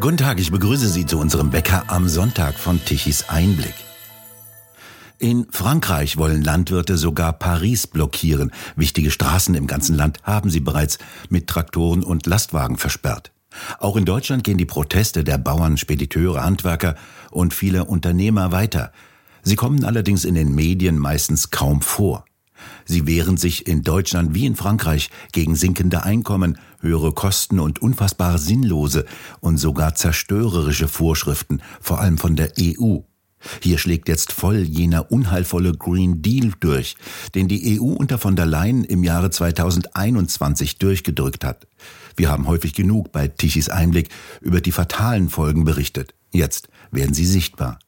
Guten Tag, ich begrüße Sie zu unserem Bäcker am Sonntag von Tichys Einblick. In Frankreich wollen Landwirte sogar Paris blockieren. Wichtige Straßen im ganzen Land haben sie bereits mit Traktoren und Lastwagen versperrt. Auch in Deutschland gehen die Proteste der Bauern, Spediteure, Handwerker und viele Unternehmer weiter. Sie kommen allerdings in den Medien meistens kaum vor. Sie wehren sich in Deutschland wie in Frankreich gegen sinkende Einkommen, höhere Kosten und unfassbar sinnlose und sogar zerstörerische Vorschriften, vor allem von der EU. Hier schlägt jetzt voll jener unheilvolle Green Deal durch, den die EU unter von der Leyen im Jahre 2021 durchgedrückt hat. Wir haben häufig genug bei Tichys Einblick über die fatalen Folgen berichtet. Jetzt werden sie sichtbar.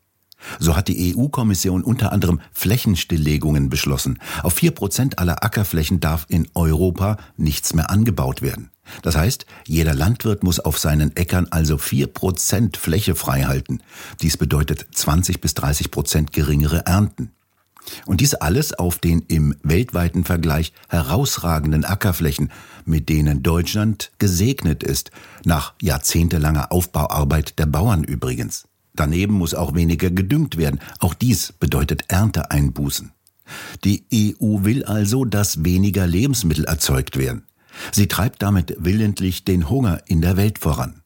So hat die EU-Kommission unter anderem Flächenstilllegungen beschlossen. Auf vier Prozent aller Ackerflächen darf in Europa nichts mehr angebaut werden. Das heißt, jeder Landwirt muss auf seinen Äckern also vier Prozent Fläche freihalten. Dies bedeutet 20 bis 30 Prozent geringere Ernten. Und dies alles auf den im weltweiten Vergleich herausragenden Ackerflächen, mit denen Deutschland gesegnet ist, nach jahrzehntelanger Aufbauarbeit der Bauern übrigens. Daneben muss auch weniger gedüngt werden. Auch dies bedeutet Ernteeinbußen. Die EU will also, dass weniger Lebensmittel erzeugt werden. Sie treibt damit willentlich den Hunger in der Welt voran.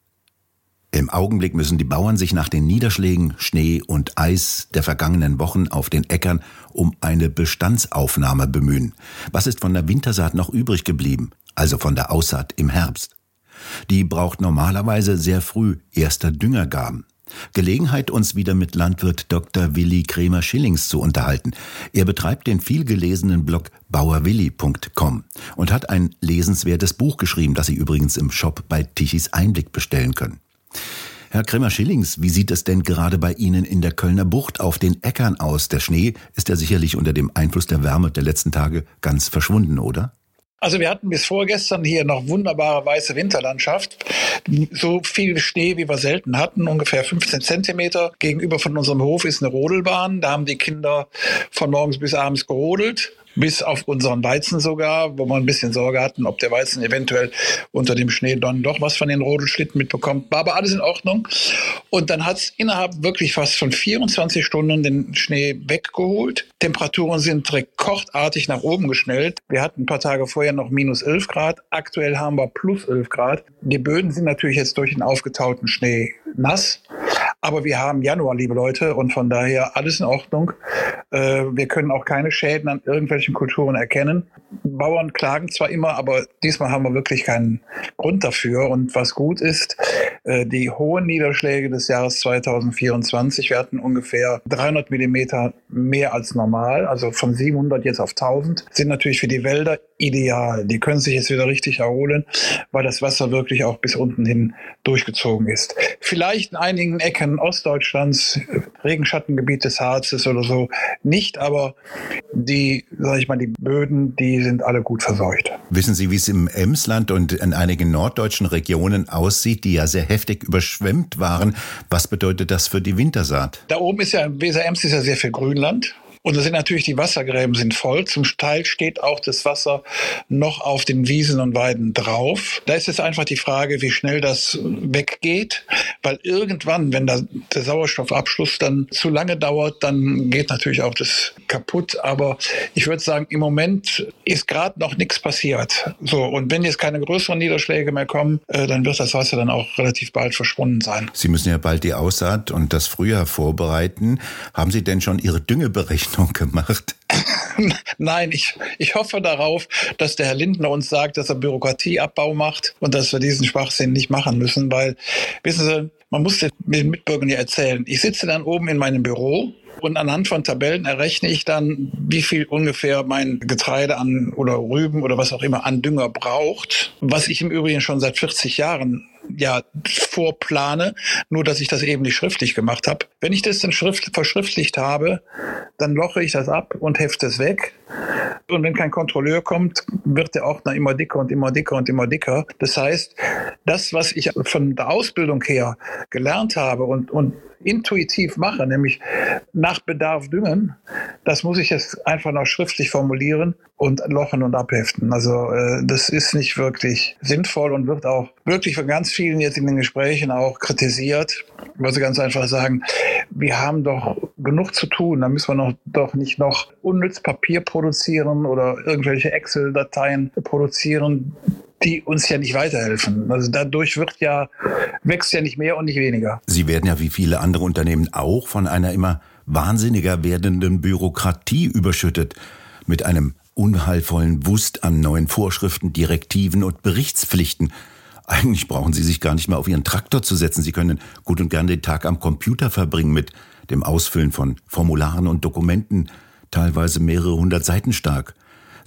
Im Augenblick müssen die Bauern sich nach den Niederschlägen, Schnee und Eis der vergangenen Wochen auf den Äckern um eine Bestandsaufnahme bemühen. Was ist von der Wintersaat noch übrig geblieben, also von der Aussaat im Herbst? Die braucht normalerweise sehr früh erster Düngergaben. Gelegenheit, uns wieder mit Landwirt Dr. Willi Kremer-Schillings zu unterhalten. Er betreibt den vielgelesenen Blog bauerwilli.com und hat ein lesenswertes Buch geschrieben, das Sie übrigens im Shop bei Tichys Einblick bestellen können. Herr Kremer-Schillings, wie sieht es denn gerade bei Ihnen in der Kölner Bucht auf den Äckern aus? Der Schnee ist ja sicherlich unter dem Einfluss der Wärme der letzten Tage ganz verschwunden, oder? Also wir hatten bis vorgestern hier noch wunderbare weiße Winterlandschaft. So viel Schnee, wie wir selten hatten, ungefähr 15 Zentimeter. Gegenüber von unserem Hof ist eine Rodelbahn. Da haben die Kinder von morgens bis abends gerodelt bis auf unseren Weizen sogar, wo wir ein bisschen Sorge hatten, ob der Weizen eventuell unter dem Schnee dann doch was von den Rodelschlitten mitbekommt. War aber alles in Ordnung. Und dann hat es innerhalb wirklich fast von 24 Stunden den Schnee weggeholt. Temperaturen sind rekordartig nach oben geschnellt. Wir hatten ein paar Tage vorher noch minus 11 Grad. Aktuell haben wir plus 11 Grad. Die Böden sind natürlich jetzt durch den aufgetauten Schnee nass. Aber wir haben Januar, liebe Leute, und von daher alles in Ordnung. Äh, wir können auch keine Schäden an irgendwelchen Kulturen erkennen. Bauern klagen zwar immer, aber diesmal haben wir wirklich keinen Grund dafür. Und was gut ist, die hohen Niederschläge des Jahres 2024, wir hatten ungefähr 300 Millimeter mehr als normal, also von 700 jetzt auf 1000, sind natürlich für die Wälder ideal. Die können sich jetzt wieder richtig erholen, weil das Wasser wirklich auch bis unten hin durchgezogen ist. Vielleicht in einigen Ecken Ostdeutschlands, Regenschattengebiet des Harzes oder so, nicht, aber die, sag ich mal, die Böden, die sind alle gut verseucht. Wissen Sie, wie es im Emsland und in einigen norddeutschen Regionen aussieht, die ja sehr heftig überschwemmt waren? Was bedeutet das für die Wintersaat? Da oben ist ja, Weser-Ems ist ja sehr viel Grünland. Und da sind natürlich die Wassergräben sind voll. Zum Teil steht auch das Wasser noch auf den Wiesen und Weiden drauf. Da ist jetzt einfach die Frage, wie schnell das weggeht, weil irgendwann, wenn da der Sauerstoffabschluss dann zu lange dauert, dann geht natürlich auch das kaputt. Aber ich würde sagen, im Moment ist gerade noch nichts passiert. So und wenn jetzt keine größeren Niederschläge mehr kommen, äh, dann wird das Wasser dann auch relativ bald verschwunden sein. Sie müssen ja bald die Aussaat und das Frühjahr vorbereiten. Haben Sie denn schon Ihre Düngeberechnung Rechnung gemacht? Nein, ich, ich hoffe darauf, dass der Herr Lindner uns sagt, dass er Bürokratieabbau macht und dass wir diesen Schwachsinn nicht machen müssen, weil, wissen Sie, man muss den Mitbürgern ja erzählen. Ich sitze dann oben in meinem Büro und anhand von Tabellen errechne ich dann, wie viel ungefähr mein Getreide an oder Rüben oder was auch immer an Dünger braucht, was ich im Übrigen schon seit 40 Jahren ja vorplane, nur dass ich das eben nicht schriftlich gemacht habe. Wenn ich das dann schrift, verschriftlicht habe, dann loche ich das ab und hefte es weg. Und wenn kein Kontrolleur kommt, wird der Ordner immer dicker und immer dicker und immer dicker. Das heißt, das, was ich von der Ausbildung her gelernt habe und, und intuitiv mache, nämlich nach Bedarf düngen, das muss ich jetzt einfach noch schriftlich formulieren und lochen und abheften. Also äh, das ist nicht wirklich sinnvoll und wird auch wirklich von ganz vielen jetzt in den Gesprächen auch kritisiert, weil sie ganz einfach sagen, wir haben doch genug zu tun, da müssen wir noch, doch nicht noch unnütz Papier produzieren oder irgendwelche Excel-Dateien produzieren, die uns ja nicht weiterhelfen. Also dadurch wird ja, wächst ja nicht mehr und nicht weniger. Sie werden ja wie viele andere Unternehmen auch von einer immer wahnsinniger werdenden Bürokratie überschüttet. Mit einem unheilvollen Wust an neuen Vorschriften, Direktiven und Berichtspflichten. Eigentlich brauchen Sie sich gar nicht mehr auf Ihren Traktor zu setzen. Sie können gut und gern den Tag am Computer verbringen mit dem Ausfüllen von Formularen und Dokumenten, teilweise mehrere hundert Seiten stark.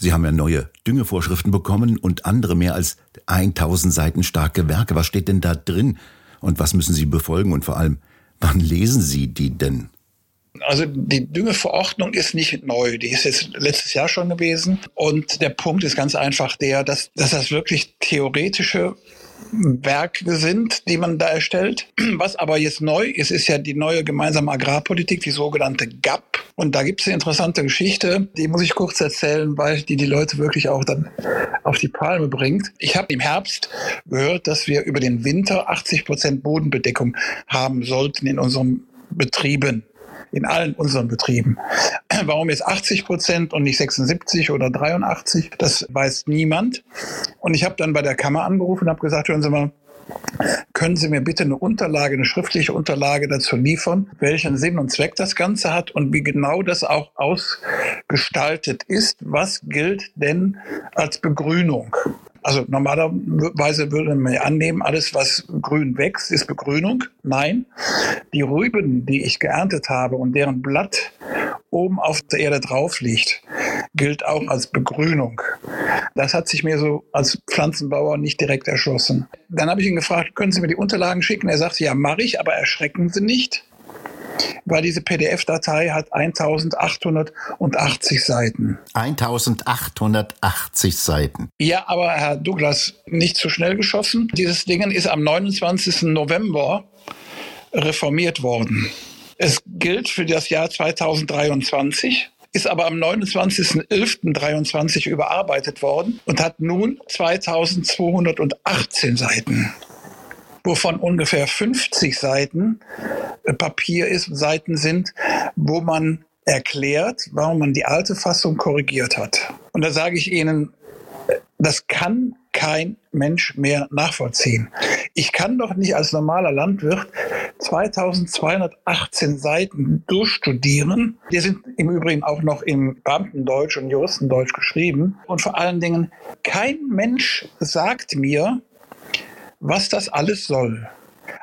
Sie haben ja neue Düngevorschriften bekommen und andere mehr als 1000 Seiten starke Werke. Was steht denn da drin? Und was müssen Sie befolgen? Und vor allem, wann lesen Sie die denn? Also die Düngeverordnung ist nicht neu, die ist jetzt letztes Jahr schon gewesen. Und der Punkt ist ganz einfach der, dass, dass das wirklich theoretische Werke sind, die man da erstellt. Was aber jetzt neu ist, ist ja die neue gemeinsame Agrarpolitik, die sogenannte GAP. Und da gibt es eine interessante Geschichte, die muss ich kurz erzählen, weil die die Leute wirklich auch dann auf die Palme bringt. Ich habe im Herbst gehört, dass wir über den Winter 80 Prozent Bodenbedeckung haben sollten in unseren Betrieben in allen unseren Betrieben. Warum jetzt 80 Prozent und nicht 76 oder 83, das weiß niemand. Und ich habe dann bei der Kammer angerufen und habe gesagt, hören Sie mal, können Sie mir bitte eine Unterlage, eine schriftliche Unterlage dazu liefern, welchen Sinn und Zweck das Ganze hat und wie genau das auch ausgestaltet ist? Was gilt denn als Begrünung? Also normalerweise würde man annehmen, alles, was grün wächst, ist Begrünung. Nein, die Rüben, die ich geerntet habe und deren Blatt oben auf der Erde drauf liegt, gilt auch als Begrünung. Das hat sich mir so als Pflanzenbauer nicht direkt erschlossen. Dann habe ich ihn gefragt, können Sie mir die Unterlagen schicken? Er sagte, ja, mache ich, aber erschrecken Sie nicht weil diese PDF-Datei hat 1880 Seiten. 1880 Seiten. Ja, aber Herr Douglas, nicht zu schnell geschossen. Dieses Ding ist am 29. November reformiert worden. Es gilt für das Jahr 2023 ist aber am 29.11.23 überarbeitet worden und hat nun 2218 Seiten wovon ungefähr 50 Seiten äh, Papier ist, Seiten sind, wo man erklärt, warum man die alte Fassung korrigiert hat. Und da sage ich Ihnen, das kann kein Mensch mehr nachvollziehen. Ich kann doch nicht als normaler Landwirt 2218 Seiten durchstudieren. Die sind im Übrigen auch noch im Beamtendeutsch und Juristendeutsch geschrieben. Und vor allen Dingen, kein Mensch sagt mir, was das alles soll.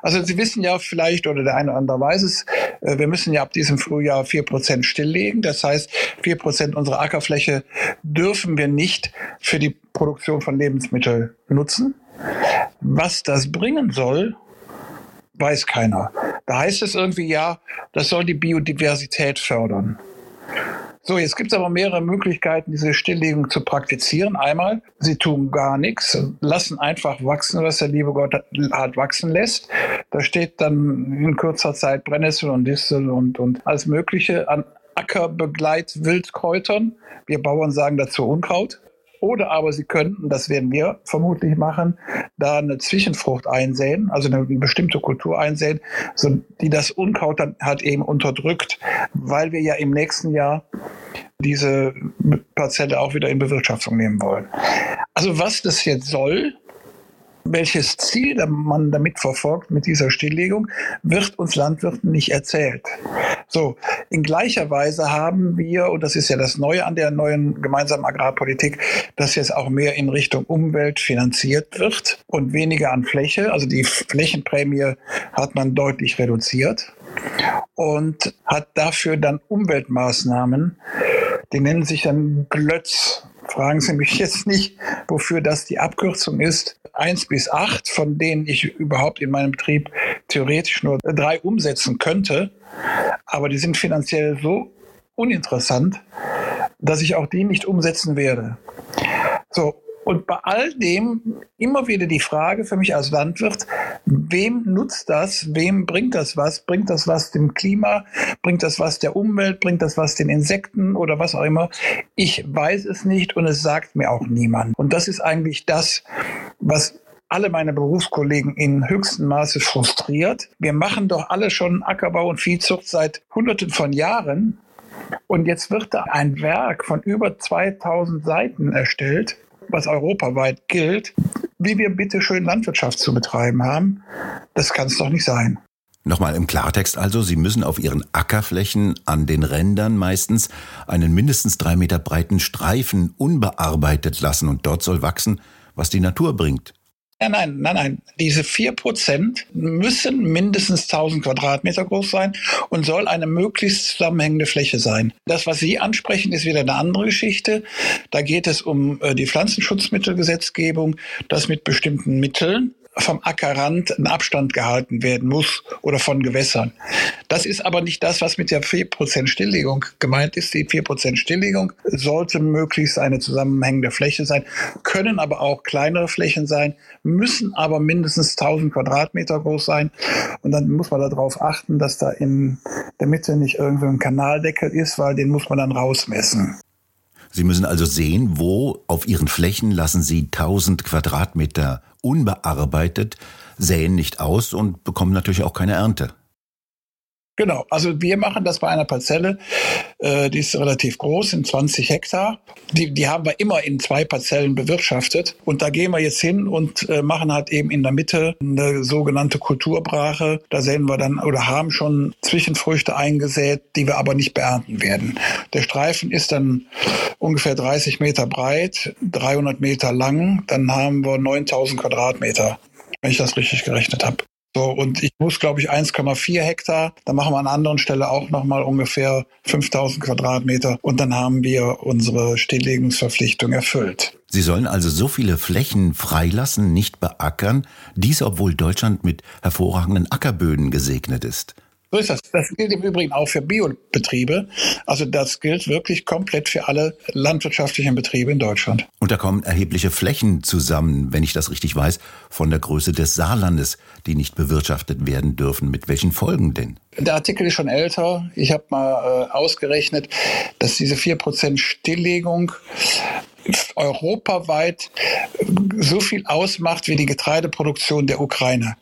Also Sie wissen ja vielleicht, oder der eine oder andere weiß es, wir müssen ja ab diesem Frühjahr vier Prozent stilllegen. Das heißt, vier Prozent unserer Ackerfläche dürfen wir nicht für die Produktion von Lebensmitteln nutzen. Was das bringen soll, weiß keiner. Da heißt es irgendwie, ja, das soll die Biodiversität fördern. So, jetzt gibt es aber mehrere Möglichkeiten, diese Stilllegung zu praktizieren. Einmal, sie tun gar nichts, lassen einfach wachsen, was der liebe Gott hat wachsen lässt. Da steht dann in kurzer Zeit Brennnessel und Distel und, und alles Mögliche an Ackerbegleit-Wildkräutern. Wir Bauern sagen dazu Unkraut. Oder aber sie könnten, das werden wir vermutlich machen, da eine Zwischenfrucht einsäen, also eine bestimmte Kultur einsäen, so, die das Unkraut dann halt eben unterdrückt, weil wir ja im nächsten Jahr diese Parzelle auch wieder in Bewirtschaftung nehmen wollen. Also was das jetzt soll, welches Ziel man damit verfolgt mit dieser Stilllegung, wird uns Landwirten nicht erzählt. So, in gleicher Weise haben wir, und das ist ja das Neue an der neuen gemeinsamen Agrarpolitik, dass jetzt auch mehr in Richtung Umwelt finanziert wird und weniger an Fläche. Also die Flächenprämie hat man deutlich reduziert und hat dafür dann Umweltmaßnahmen, die nennen sich dann Glötz fragen Sie mich jetzt nicht, wofür das die Abkürzung ist. Eins bis acht, von denen ich überhaupt in meinem Betrieb theoretisch nur drei umsetzen könnte. Aber die sind finanziell so uninteressant, dass ich auch die nicht umsetzen werde. So, Und bei all dem immer wieder die Frage für mich als Landwirt, wem nutzt das, wem bringt das was? Bringt das was dem Klima? Bringt das was der Umwelt? Bringt das was den Insekten oder was auch immer? Ich weiß es nicht und es sagt mir auch niemand. Und das ist eigentlich das, was alle meine Berufskollegen in höchstem Maße frustriert. Wir machen doch alle schon Ackerbau und Viehzucht seit Hunderten von Jahren. Und jetzt wird da ein Werk von über 2000 Seiten erstellt, was europaweit gilt, wie wir bitte schön Landwirtschaft zu betreiben haben. Das kann es doch nicht sein. Nochmal im Klartext also, Sie müssen auf Ihren Ackerflächen an den Rändern meistens einen mindestens drei Meter breiten Streifen unbearbeitet lassen und dort soll wachsen, was die Natur bringt. Nein, nein, nein, nein. Diese vier Prozent müssen mindestens 1000 Quadratmeter groß sein und soll eine möglichst zusammenhängende Fläche sein. Das, was Sie ansprechen, ist wieder eine andere Geschichte. Da geht es um äh, die Pflanzenschutzmittelgesetzgebung, dass mit bestimmten Mitteln vom Ackerrand ein Abstand gehalten werden muss oder von Gewässern. Das ist aber nicht das, was mit der 4% Stilllegung gemeint ist. Die 4% Stilllegung sollte möglichst eine zusammenhängende Fläche sein, können aber auch kleinere Flächen sein, müssen aber mindestens 1000 Quadratmeter groß sein. Und dann muss man darauf achten, dass da in der Mitte nicht irgendwo ein Kanaldeckel ist, weil den muss man dann rausmessen. Sie müssen also sehen, wo auf Ihren Flächen lassen Sie 1000 Quadratmeter unbearbeitet, säen nicht aus und bekommen natürlich auch keine Ernte. Genau, also wir machen das bei einer Parzelle, äh, die ist relativ groß, sind 20 Hektar. Die, die haben wir immer in zwei Parzellen bewirtschaftet. Und da gehen wir jetzt hin und äh, machen halt eben in der Mitte eine sogenannte Kulturbrache. Da sehen wir dann oder haben schon Zwischenfrüchte eingesät, die wir aber nicht beernten werden. Der Streifen ist dann ungefähr 30 Meter breit, 300 Meter lang. Dann haben wir 9000 Quadratmeter, wenn ich das richtig gerechnet habe. So, und ich muss, glaube ich, 1,4 Hektar. Da machen wir an anderen Stelle auch nochmal ungefähr 5000 Quadratmeter. Und dann haben wir unsere Stilllegungsverpflichtung erfüllt. Sie sollen also so viele Flächen freilassen, nicht beackern, dies obwohl Deutschland mit hervorragenden Ackerböden gesegnet ist. So ist das. Das gilt im Übrigen auch für Biobetriebe. Also das gilt wirklich komplett für alle landwirtschaftlichen Betriebe in Deutschland. Und da kommen erhebliche Flächen zusammen, wenn ich das richtig weiß, von der Größe des Saarlandes, die nicht bewirtschaftet werden dürfen. Mit welchen Folgen denn? Der Artikel ist schon älter. Ich habe mal äh, ausgerechnet, dass diese 4% Stilllegung europaweit so viel ausmacht wie die Getreideproduktion der Ukraine.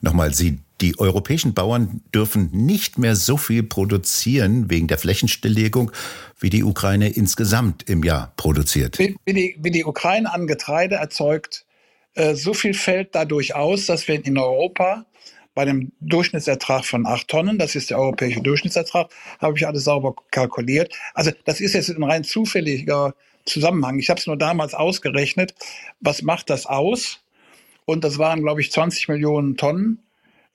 Nochmal, Sie die europäischen Bauern dürfen nicht mehr so viel produzieren wegen der Flächenstilllegung, wie die Ukraine insgesamt im Jahr produziert. Wie, die, wie die, Ukraine an Getreide erzeugt, äh, so viel fällt dadurch aus, dass wir in Europa bei einem Durchschnittsertrag von acht Tonnen, das ist der europäische Durchschnittsertrag, habe ich alles sauber kalkuliert. Also das ist jetzt ein rein zufälliger Zusammenhang. Ich habe es nur damals ausgerechnet. Was macht das aus? Und das waren, glaube ich, 20 Millionen Tonnen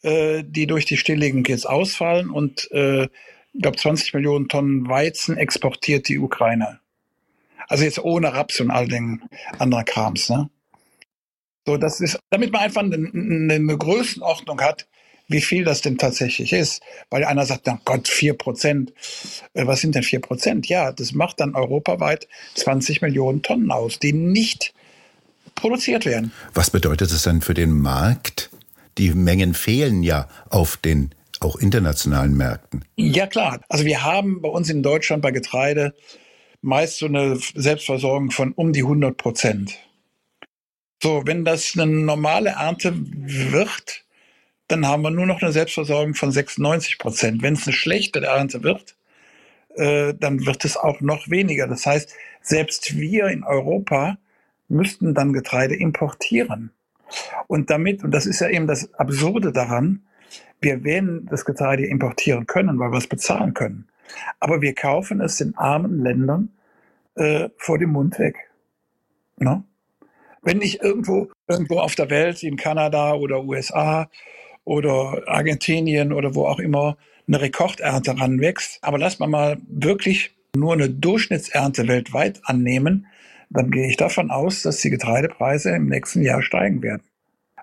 äh, die durch die Stilllegung jetzt ausfallen und äh, ich glaube 20 Millionen Tonnen Weizen exportiert die Ukraine. Also jetzt ohne Raps und all den anderen Krams. Ne? So, das ist, damit man einfach eine, eine Größenordnung hat, wie viel das denn tatsächlich ist. Weil einer sagt, na Gott, vier Prozent. Äh, was sind denn vier Prozent? Ja, das macht dann europaweit 20 Millionen Tonnen aus, die nicht produziert werden. Was bedeutet das dann für den Markt? Die Mengen fehlen ja auf den auch internationalen Märkten. Ja klar. Also wir haben bei uns in Deutschland bei Getreide meist so eine Selbstversorgung von um die 100 Prozent. So, wenn das eine normale Ernte wird, dann haben wir nur noch eine Selbstversorgung von 96 Prozent. Wenn es eine schlechte Ernte wird, äh, dann wird es auch noch weniger. Das heißt, selbst wir in Europa müssten dann Getreide importieren. Und damit, und das ist ja eben das Absurde daran, wir werden das Getreide importieren können, weil wir es bezahlen können. Aber wir kaufen es in armen Ländern äh, vor dem Mund weg. Ne? Wenn nicht irgendwo, irgendwo auf der Welt, in Kanada oder USA oder Argentinien oder wo auch immer, eine Rekordernte ranwächst. Aber lass mal mal wirklich nur eine Durchschnittsernte weltweit annehmen, dann gehe ich davon aus, dass die Getreidepreise im nächsten Jahr steigen werden.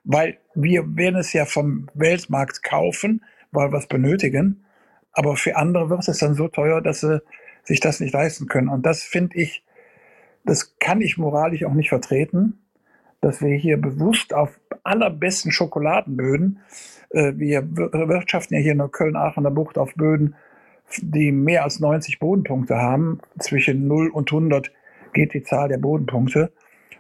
Weil wir werden es ja vom Weltmarkt kaufen, weil wir es benötigen. Aber für andere wird es dann so teuer, dass sie sich das nicht leisten können. Und das finde ich das kann ich moralisch auch nicht vertreten, dass wir hier bewusst auf allerbesten Schokoladenböden, äh, wir wirtschaften ja hier in der Köln-Aachener Bucht auf Böden, die mehr als 90 Bodenpunkte haben. Zwischen 0 und 100 geht die Zahl der Bodenpunkte.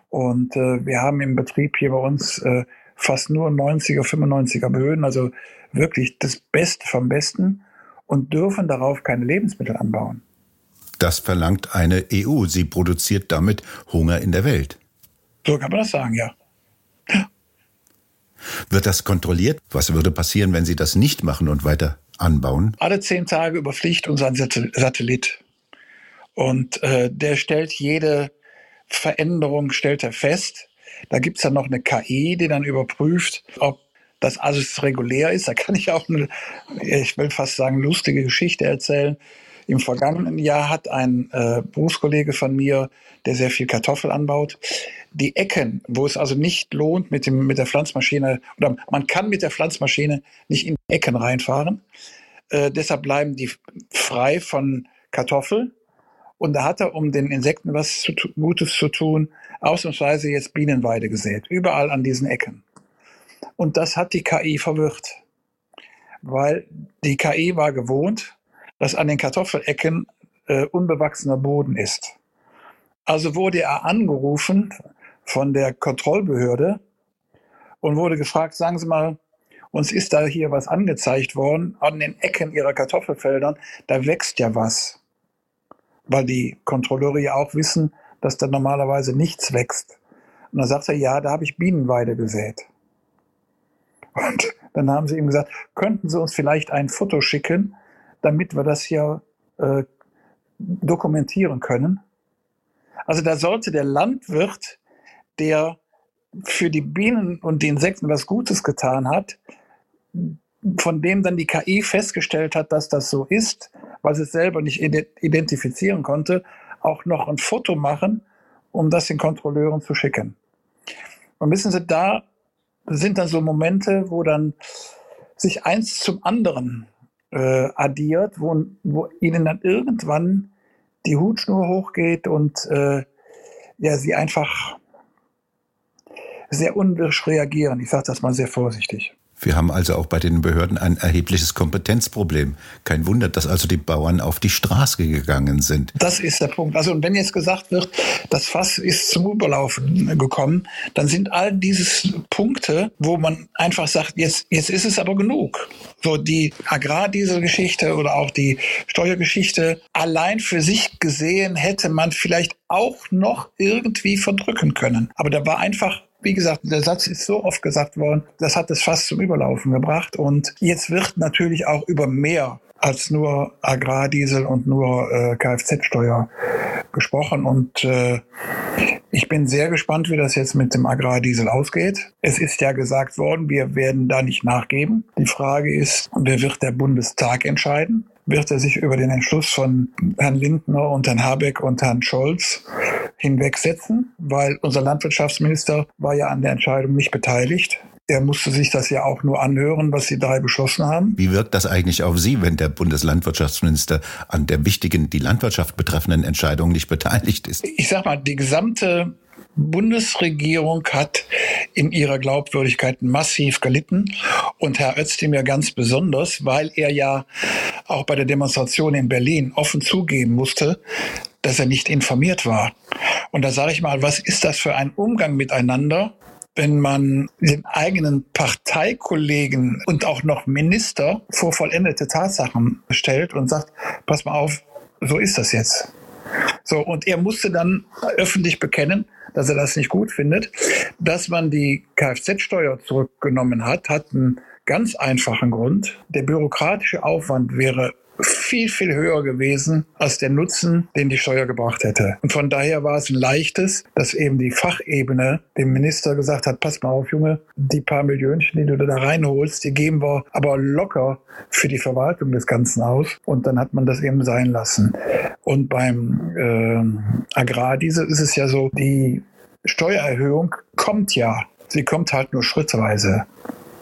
Und äh, wir haben im Betrieb hier bei uns äh, fast nur 90er, 95er Böden, also wirklich das Beste vom Besten und dürfen darauf keine Lebensmittel anbauen. Das verlangt eine EU. Sie produziert damit Hunger in der Welt. So kann man das sagen, ja. Wird das kontrolliert? Was würde passieren, wenn Sie das nicht machen und weiter anbauen? Alle zehn Tage überfliegt unser Satellit. Und äh, der stellt jede Veränderung, stellt er fest. Da gibt es dann noch eine KI, die dann überprüft, ob das alles regulär ist. Da kann ich auch eine, ich will fast sagen, lustige Geschichte erzählen. Im vergangenen Jahr hat ein äh, Berufskollege von mir, der sehr viel Kartoffel anbaut, die Ecken, wo es also nicht lohnt, mit, dem, mit der Pflanzmaschine, oder man kann mit der Pflanzmaschine nicht in Ecken reinfahren. Äh, deshalb bleiben die frei von Kartoffel. Und da hat er, um den Insekten was zu, Gutes zu tun, ausnahmsweise jetzt Bienenweide gesät. Überall an diesen Ecken. Und das hat die KI verwirrt. Weil die KI war gewohnt, dass an den Kartoffelecken äh, unbewachsener Boden ist. Also wurde er angerufen von der Kontrollbehörde und wurde gefragt, sagen Sie mal, uns ist da hier was angezeigt worden an den Ecken Ihrer Kartoffelfeldern, da wächst ja was. Weil die Kontrolleure ja auch wissen, dass da normalerweise nichts wächst. Und dann sagt er, ja, da habe ich Bienenweide gesät. Und dann haben sie ihm gesagt, könnten Sie uns vielleicht ein Foto schicken, damit wir das hier äh, dokumentieren können. Also da sollte der Landwirt, der für die Bienen und die Insekten was Gutes getan hat, von dem dann die KI festgestellt hat, dass das so ist, sie es selber nicht identifizieren konnte, auch noch ein Foto machen, um das den Kontrolleuren zu schicken. Und wissen Sie, da sind dann so Momente, wo dann sich eins zum anderen äh, addiert, wo, wo ihnen dann irgendwann die Hutschnur hochgeht und äh, ja, sie einfach sehr unwirsch reagieren. Ich sage das mal sehr vorsichtig. Wir haben also auch bei den Behörden ein erhebliches Kompetenzproblem. Kein Wunder, dass also die Bauern auf die Straße gegangen sind. Das ist der Punkt. Also und wenn jetzt gesagt wird, das Fass ist zum Überlaufen gekommen, dann sind all diese Punkte, wo man einfach sagt, jetzt, jetzt ist es aber genug. So die Agrardieselgeschichte oder auch die Steuergeschichte allein für sich gesehen hätte man vielleicht auch noch irgendwie verdrücken können. Aber da war einfach wie gesagt, der Satz ist so oft gesagt worden, das hat es fast zum Überlaufen gebracht. Und jetzt wird natürlich auch über mehr als nur Agrardiesel und nur äh, Kfz-Steuer gesprochen. Und äh, ich bin sehr gespannt, wie das jetzt mit dem Agrardiesel ausgeht. Es ist ja gesagt worden, wir werden da nicht nachgeben. Die Frage ist, wer wird der Bundestag entscheiden? Wird er sich über den Entschluss von Herrn Lindner und Herrn Habeck und Herrn Scholz hinwegsetzen, weil unser Landwirtschaftsminister war ja an der Entscheidung nicht beteiligt. Er musste sich das ja auch nur anhören, was die drei beschlossen haben. Wie wirkt das eigentlich auf Sie, wenn der Bundeslandwirtschaftsminister an der wichtigen, die Landwirtschaft betreffenden Entscheidung nicht beteiligt ist? Ich sag mal, die gesamte Bundesregierung hat in ihrer Glaubwürdigkeit massiv gelitten und Herr Özdemir ganz besonders, weil er ja auch bei der Demonstration in Berlin offen zugeben musste, dass er nicht informiert war. Und da sage ich mal, was ist das für ein Umgang miteinander, wenn man den eigenen Parteikollegen und auch noch Minister vor vollendete Tatsachen stellt und sagt, pass mal auf, so ist das jetzt. So, und er musste dann öffentlich bekennen, dass er das nicht gut findet. Dass man die Kfz-Steuer zurückgenommen hat, hat einen ganz einfachen Grund. Der bürokratische Aufwand wäre viel, viel höher gewesen als der Nutzen, den die Steuer gebracht hätte. Und von daher war es ein leichtes, dass eben die Fachebene dem Minister gesagt hat, pass mal auf, Junge, die paar Millionchen, die du da reinholst, die geben wir aber locker für die Verwaltung des Ganzen aus. Und dann hat man das eben sein lassen. Und beim äh, Agrardiesel ist es ja so, die Steuererhöhung kommt ja. Sie kommt halt nur schrittweise.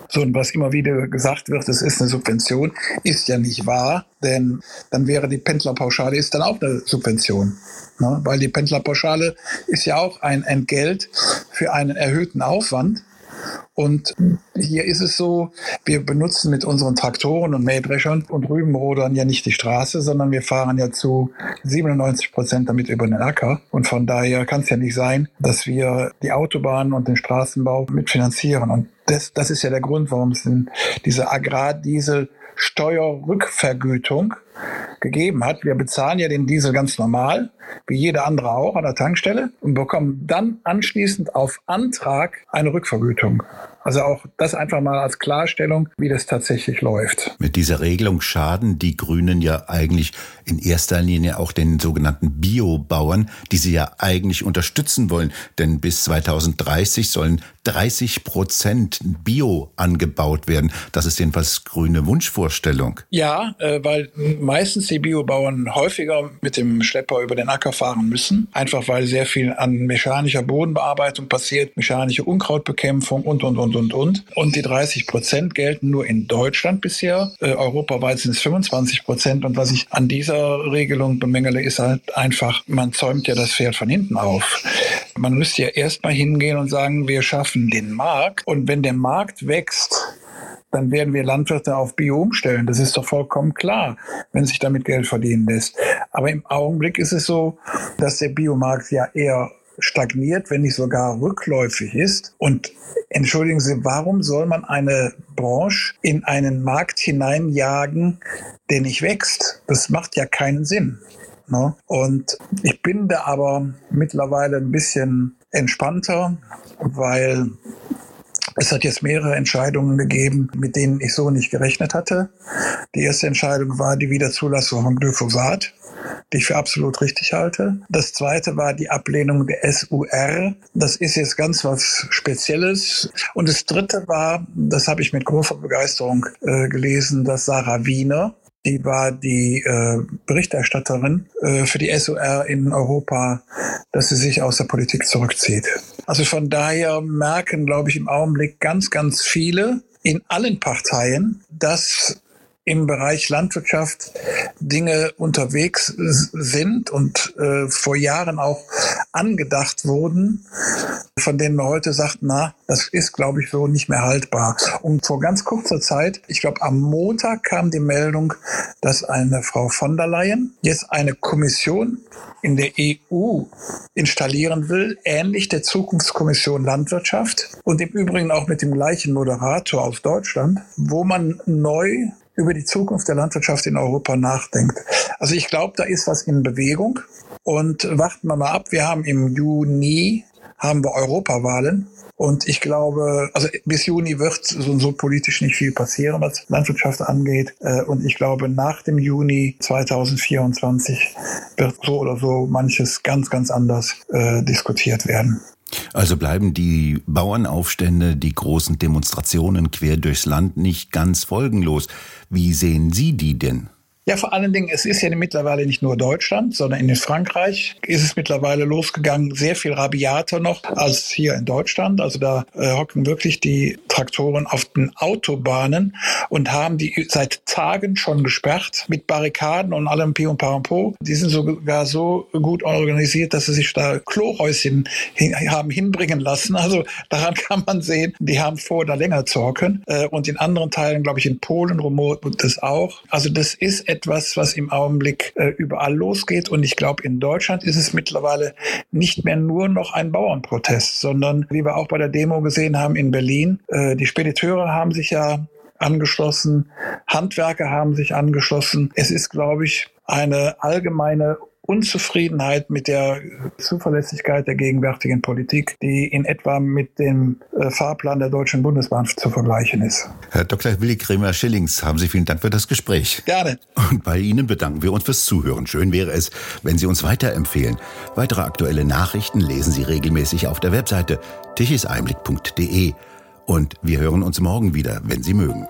So, und was immer wieder gesagt wird, es ist eine Subvention, ist ja nicht wahr, denn dann wäre die Pendlerpauschale ist dann auch eine Subvention. Ne? Weil die Pendlerpauschale ist ja auch ein Entgelt für einen erhöhten Aufwand. Und hier ist es so, wir benutzen mit unseren Traktoren und Mähdreschern und Rübenrodern ja nicht die Straße, sondern wir fahren ja zu 97 Prozent damit über den Acker. Und von daher kann es ja nicht sein, dass wir die Autobahnen und den Straßenbau mitfinanzieren. Und das, das ist ja der Grund, warum es diese Agrardiesel Steuerrückvergütung gegeben hat. Wir bezahlen ja den Diesel ganz normal, wie jeder andere auch an der Tankstelle und bekommen dann anschließend auf Antrag eine Rückvergütung. Also auch das einfach mal als Klarstellung, wie das tatsächlich läuft. Mit dieser Regelung schaden die Grünen ja eigentlich in erster Linie auch den sogenannten Biobauern, die sie ja eigentlich unterstützen wollen. Denn bis 2030 sollen 30 Prozent Bio angebaut werden. Das ist jedenfalls grüne Wunschvorstellung. Ja, äh, weil meistens die Biobauern häufiger mit dem Schlepper über den Acker fahren müssen. Einfach weil sehr viel an mechanischer Bodenbearbeitung passiert, mechanische Unkrautbekämpfung und, und, und, und, und. Und die 30 Prozent gelten nur in Deutschland bisher. Äh, europaweit sind es 25 Prozent. Und was ich an dieser Regelung bemängele, ist halt einfach, man zäumt ja das Pferd von hinten auf. Man müsste ja erstmal hingehen und sagen, wir schaffen den Markt. Und wenn der Markt wächst, dann werden wir Landwirte auf Bio umstellen. Das ist doch vollkommen klar, wenn sich damit Geld verdienen lässt. Aber im Augenblick ist es so, dass der Biomarkt ja eher stagniert, wenn nicht sogar rückläufig ist. Und entschuldigen Sie, warum soll man eine Branche in einen Markt hineinjagen, der nicht wächst? Das macht ja keinen Sinn. Ne? Und ich bin da aber mittlerweile ein bisschen entspannter, weil es hat jetzt mehrere Entscheidungen gegeben, mit denen ich so nicht gerechnet hatte. Die erste Entscheidung war die Wiederzulassung von Glyphosat, die ich für absolut richtig halte. Das zweite war die Ablehnung der SUR. Das ist jetzt ganz was Spezielles. Und das dritte war, das habe ich mit großer Begeisterung äh, gelesen, dass Sarah Wiener, die war die äh, Berichterstatterin äh, für die SUR in Europa, dass sie sich aus der Politik zurückzieht. Also von daher merken, glaube ich, im Augenblick ganz, ganz viele in allen Parteien, dass im Bereich Landwirtschaft Dinge unterwegs sind und äh, vor Jahren auch angedacht wurden, von denen man heute sagt, na, das ist, glaube ich, so nicht mehr haltbar. Und vor ganz kurzer Zeit, ich glaube, am Montag kam die Meldung, dass eine Frau von der Leyen jetzt eine Kommission in der EU installieren will, ähnlich der Zukunftskommission Landwirtschaft und im Übrigen auch mit dem gleichen Moderator aus Deutschland, wo man neu über die Zukunft der Landwirtschaft in Europa nachdenkt. Also ich glaube, da ist was in Bewegung. Und warten wir mal ab. Wir haben im Juni haben wir Europawahlen. Und ich glaube, also bis Juni wird so, so politisch nicht viel passieren, was Landwirtschaft angeht. Äh, und ich glaube, nach dem Juni 2024 wird so oder so manches ganz, ganz anders äh, diskutiert werden. Also bleiben die Bauernaufstände, die großen Demonstrationen quer durchs Land nicht ganz folgenlos. Wie sehen Sie die denn? Ja, vor allen Dingen, es ist ja mittlerweile nicht nur Deutschland, sondern in Frankreich ist es mittlerweile losgegangen, sehr viel rabiater noch als hier in Deutschland. Also da äh, hocken wirklich die Traktoren auf den Autobahnen und haben die seit Tagen schon gesperrt mit Barrikaden und allem Pi und Parampo. Die sind sogar so gut organisiert, dass sie sich da Klohäuschen hin, haben hinbringen lassen. Also daran kann man sehen, die haben vor, da länger zu hocken. Äh, und in anderen Teilen, glaube ich, in Polen, rumort das auch. Also das ist was im Augenblick äh, überall losgeht. Und ich glaube, in Deutschland ist es mittlerweile nicht mehr nur noch ein Bauernprotest, sondern wie wir auch bei der Demo gesehen haben in Berlin, äh, die Spediteure haben sich ja angeschlossen, Handwerker haben sich angeschlossen. Es ist, glaube ich, eine allgemeine Unzufriedenheit mit der Zuverlässigkeit der gegenwärtigen Politik, die in etwa mit dem äh, Fahrplan der Deutschen Bundesbahn zu vergleichen ist. Herr Dr. Willi Kremer Schillings, haben Sie vielen Dank für das Gespräch. Gerne. Und bei Ihnen bedanken wir uns fürs Zuhören. Schön wäre es, wenn Sie uns weiterempfehlen. Weitere aktuelle Nachrichten lesen Sie regelmäßig auf der Webseite tichiseinblick.de. Und wir hören uns morgen wieder, wenn Sie mögen.